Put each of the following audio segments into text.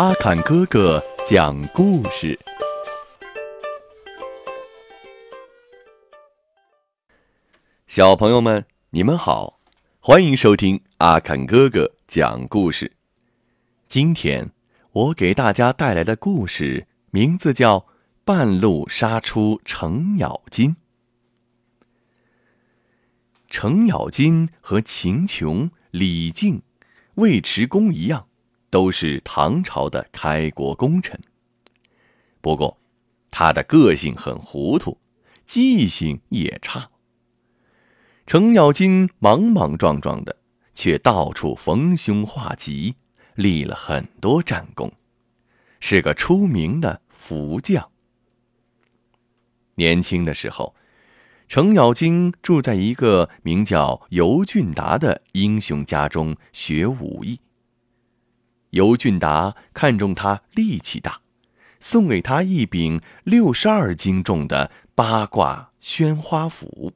阿坎哥哥讲故事。小朋友们，你们好，欢迎收听阿坎哥哥讲故事。今天我给大家带来的故事名字叫《半路杀出程咬金》。程咬金和秦琼、李靖、尉迟恭一样，都是唐朝的开国功臣。不过，他的个性很糊涂，记性也差。程咬金莽莽撞撞的，却到处逢凶化吉，立了很多战功，是个出名的福将。年轻的时候。程咬金住在一个名叫尤俊达的英雄家中学武艺。尤俊达看中他力气大，送给他一柄六十二斤重的八卦宣花斧，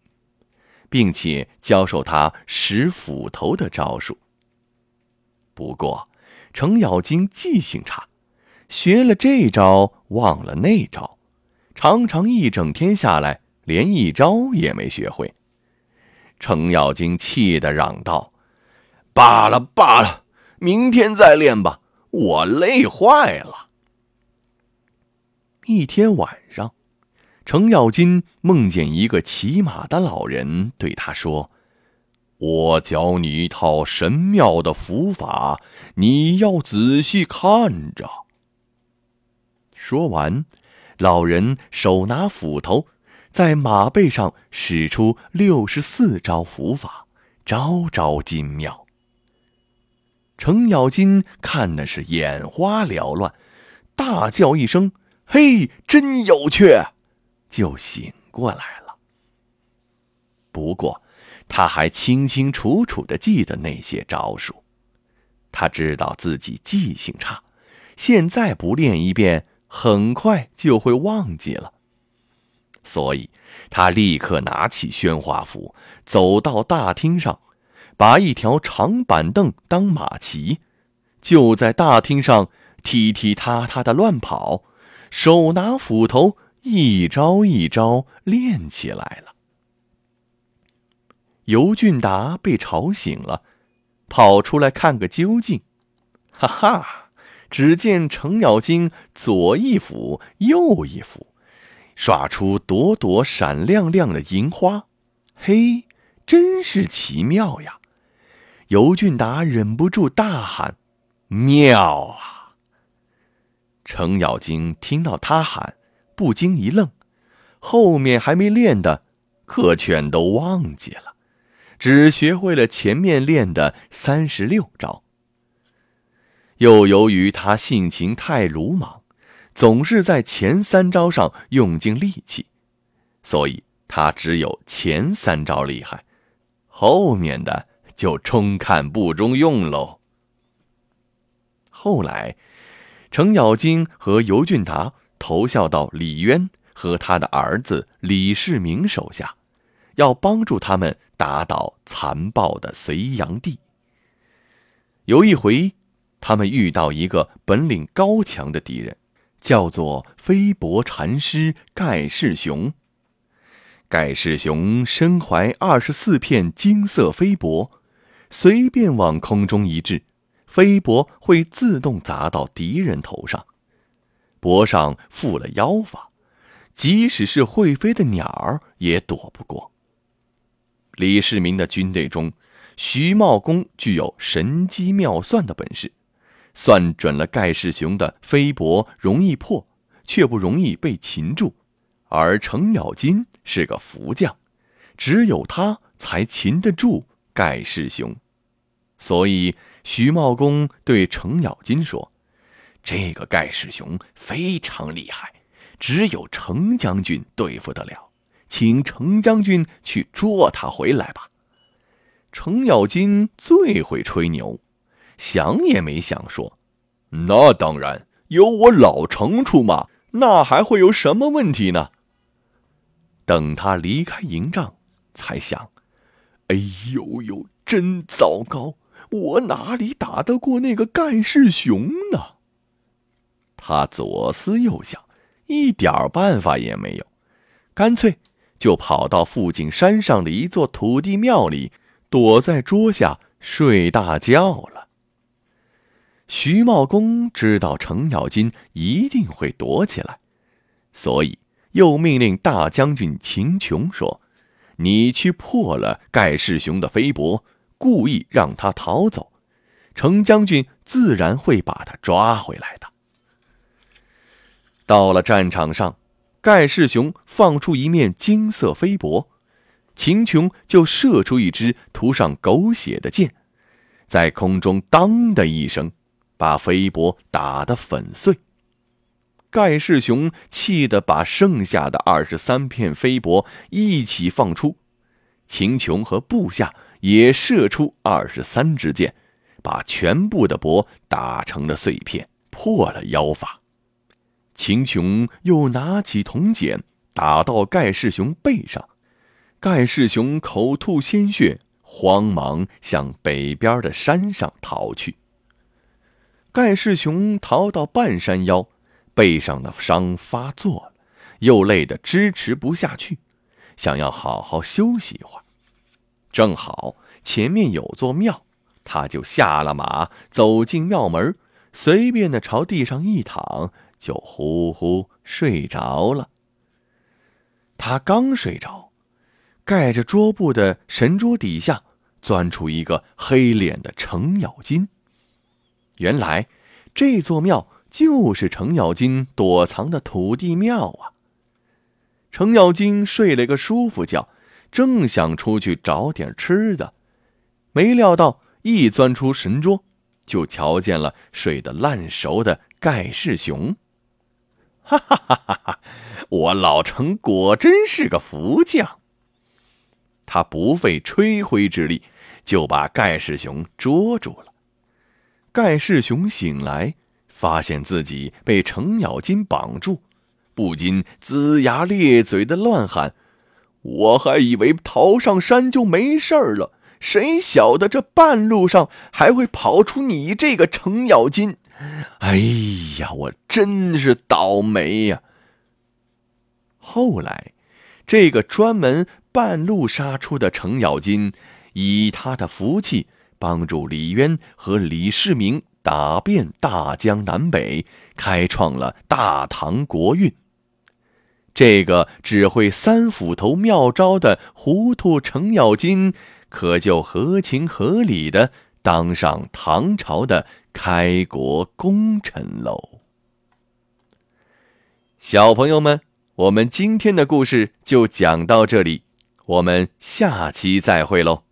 并且教授他使斧头的招数。不过，程咬金记性差，学了这招忘了那招，常常一整天下来。连一招也没学会，程咬金气得嚷道：“罢了罢了，明天再练吧，我累坏了。”一天晚上，程咬金梦见一个骑马的老人对他说：“我教你一套神妙的符法，你要仔细看着。”说完，老人手拿斧头。在马背上使出六十四招符法，招招精妙。程咬金看的是眼花缭乱，大叫一声：“嘿，真有趣！”就醒过来了。不过，他还清清楚楚的记得那些招数。他知道自己记性差，现在不练一遍，很快就会忘记了。所以，他立刻拿起宣化斧，走到大厅上，把一条长板凳当马骑，就在大厅上踢踢踏踏的乱跑，手拿斧头，一招一招练起来了。尤俊达被吵醒了，跑出来看个究竟，哈哈！只见程咬金左一斧，右一斧。耍出朵朵闪亮亮的银花，嘿，真是奇妙呀！尤俊达忍不住大喊：“妙啊！”程咬金听到他喊，不禁一愣，后面还没练的，可全都忘记了，只学会了前面练的三十六招。又由于他性情太鲁莽。总是在前三招上用尽力气，所以他只有前三招厉害，后面的就中看不中用喽。后来，程咬金和尤俊达投效到李渊和他的儿子李世民手下，要帮助他们打倒残暴的隋炀帝。有一回，他们遇到一个本领高强的敌人。叫做飞薄禅师盖世雄。盖世雄身怀二十四片金色飞帛，随便往空中一掷，飞帛会自动砸到敌人头上。帛上附了妖法，即使是会飞的鸟儿也躲不过。李世民的军队中，徐茂公具有神机妙算的本事。算准了盖世雄的飞帛容易破，却不容易被擒住，而程咬金是个福将，只有他才擒得住盖世雄，所以徐茂公对程咬金说：“这个盖世雄非常厉害，只有程将军对付得了，请程将军去捉他回来吧。”程咬金最会吹牛。想也没想说：“那当然有我老程出马，那还会有什么问题呢？”等他离开营帐，才想：“哎呦呦，真糟糕！我哪里打得过那个盖世雄呢？”他左思右想，一点办法也没有，干脆就跑到附近山上的一座土地庙里，躲在桌下睡大觉了。徐茂公知道程咬金一定会躲起来，所以又命令大将军秦琼说：“你去破了盖世雄的飞帛，故意让他逃走，程将军自然会把他抓回来的。”到了战场上，盖世雄放出一面金色飞帛，秦琼就射出一支涂上狗血的箭，在空中“当”的一声，把飞帛打得粉碎。盖世雄气得把剩下的二十三片飞帛一起放出，秦琼和部下也射出二十三支箭，把全部的帛打成了碎片，破了妖法。秦琼又拿起铜剪打到盖世雄背上，盖世雄口吐鲜血，慌忙向北边的山上逃去。盖世雄逃到半山腰，背上的伤发作了，又累得支持不下去，想要好好休息一会儿。正好前面有座庙，他就下了马，走进庙门，随便的朝地上一躺。就呼呼睡着了。他刚睡着，盖着桌布的神桌底下钻出一个黑脸的程咬金。原来，这座庙就是程咬金躲藏的土地庙啊。程咬金睡了个舒服觉，正想出去找点吃的，没料到一钻出神桌，就瞧见了睡得烂熟的盖世雄。哈哈哈哈！我老程果真是个福将。他不费吹灰之力，就把盖世雄捉住了。盖世雄醒来，发现自己被程咬金绑住，不禁龇牙咧嘴的乱喊：“我还以为逃上山就没事了，谁晓得这半路上还会跑出你这个程咬金！”哎呀，我真是倒霉呀！后来，这个专门半路杀出的程咬金，以他的福气，帮助李渊和李世民打遍大江南北，开创了大唐国运。这个只会三斧头妙招的糊涂程咬金，可就合情合理的当上唐朝的。开国功臣喽！小朋友们，我们今天的故事就讲到这里，我们下期再会喽。